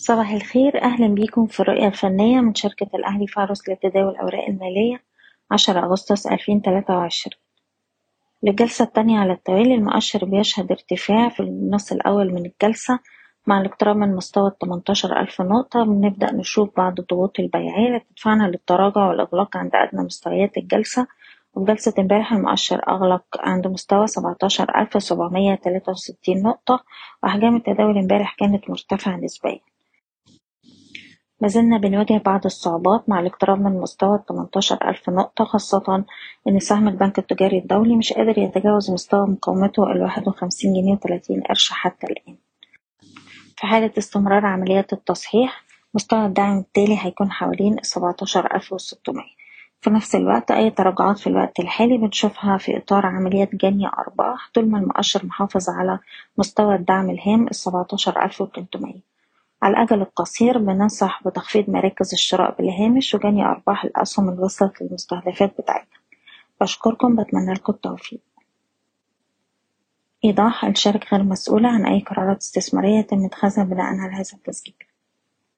صباح الخير. أهلا بيكم في الرؤية الفنية من شركة الأهلي فارس لتداول الأوراق المالية عشرة أغسطس ألفين تلاتة وعشرين. للجلسة التانية على التوالي المؤشر بيشهد ارتفاع في النص الأول من الجلسة مع الاقتراب من مستوى التمنتاشر ألف نقطة. بنبدأ نشوف بعض الضغوط البيعية اللي بتدفعنا للتراجع والإغلاق عند أدنى مستويات الجلسة. وفي جلسة امبارح المؤشر أغلق عند مستوى سبعتاشر ألف سبعمية تلاتة وستين نقطة. وأحجام التداول امبارح كانت مرتفعة نسبيا. مازلنا بنواجه بعض الصعوبات مع الاقتراب من مستوى التمنتاشر ألف نقطة خاصة إن سهم البنك التجاري الدولي مش قادر يتجاوز مستوى مقاومته الواحد وخمسين جنيه وتلاتين قرش حتى الآن. في حالة استمرار عمليات التصحيح مستوى الدعم التالي هيكون حوالين السبعتاشر ألف في نفس الوقت أي تراجعات في الوقت الحالي بنشوفها في إطار عمليات جني أرباح طول ما المؤشر محافظ على مستوى الدعم الهام السبعتاشر ألف على الأجل القصير بننصح بتخفيض مراكز الشراء بالهامش وجني أرباح الأسهم اللي وصلت للمستهدفات بتاعتها. بشكركم بتمنى لكم التوفيق. إيضاح الشركة غير مسؤولة عن أي قرارات استثمارية يتم اتخاذها بناء على هذا التسجيل.